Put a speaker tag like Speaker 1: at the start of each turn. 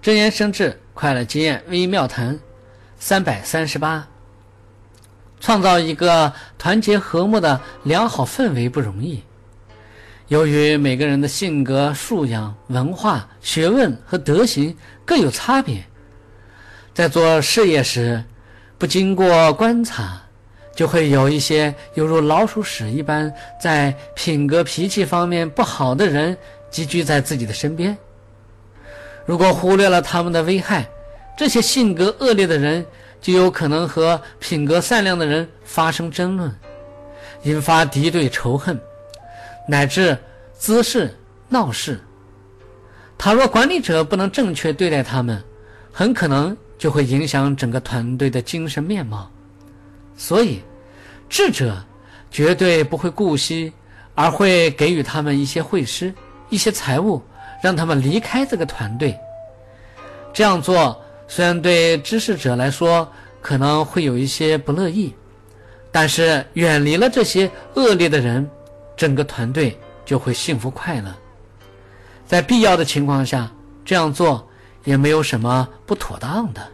Speaker 1: 真言生智，快乐经验微妙谈，三百三十八。创造一个团结和睦的良好氛围不容易。由于每个人的性格、素养、文化、学问和德行各有差别，在做事业时，不经过观察，就会有一些犹如老鼠屎一般，在品格、脾气方面不好的人集聚在自己的身边。如果忽略了他们的危害，这些性格恶劣的人就有可能和品格善良的人发生争论，引发敌对仇恨。乃至滋事闹事，倘若管理者不能正确对待他们，很可能就会影响整个团队的精神面貌。所以，智者绝对不会顾惜，而会给予他们一些会师、一些财物，让他们离开这个团队。这样做虽然对知识者来说可能会有一些不乐意，但是远离了这些恶劣的人。整个团队就会幸福快乐，在必要的情况下，这样做也没有什么不妥当的。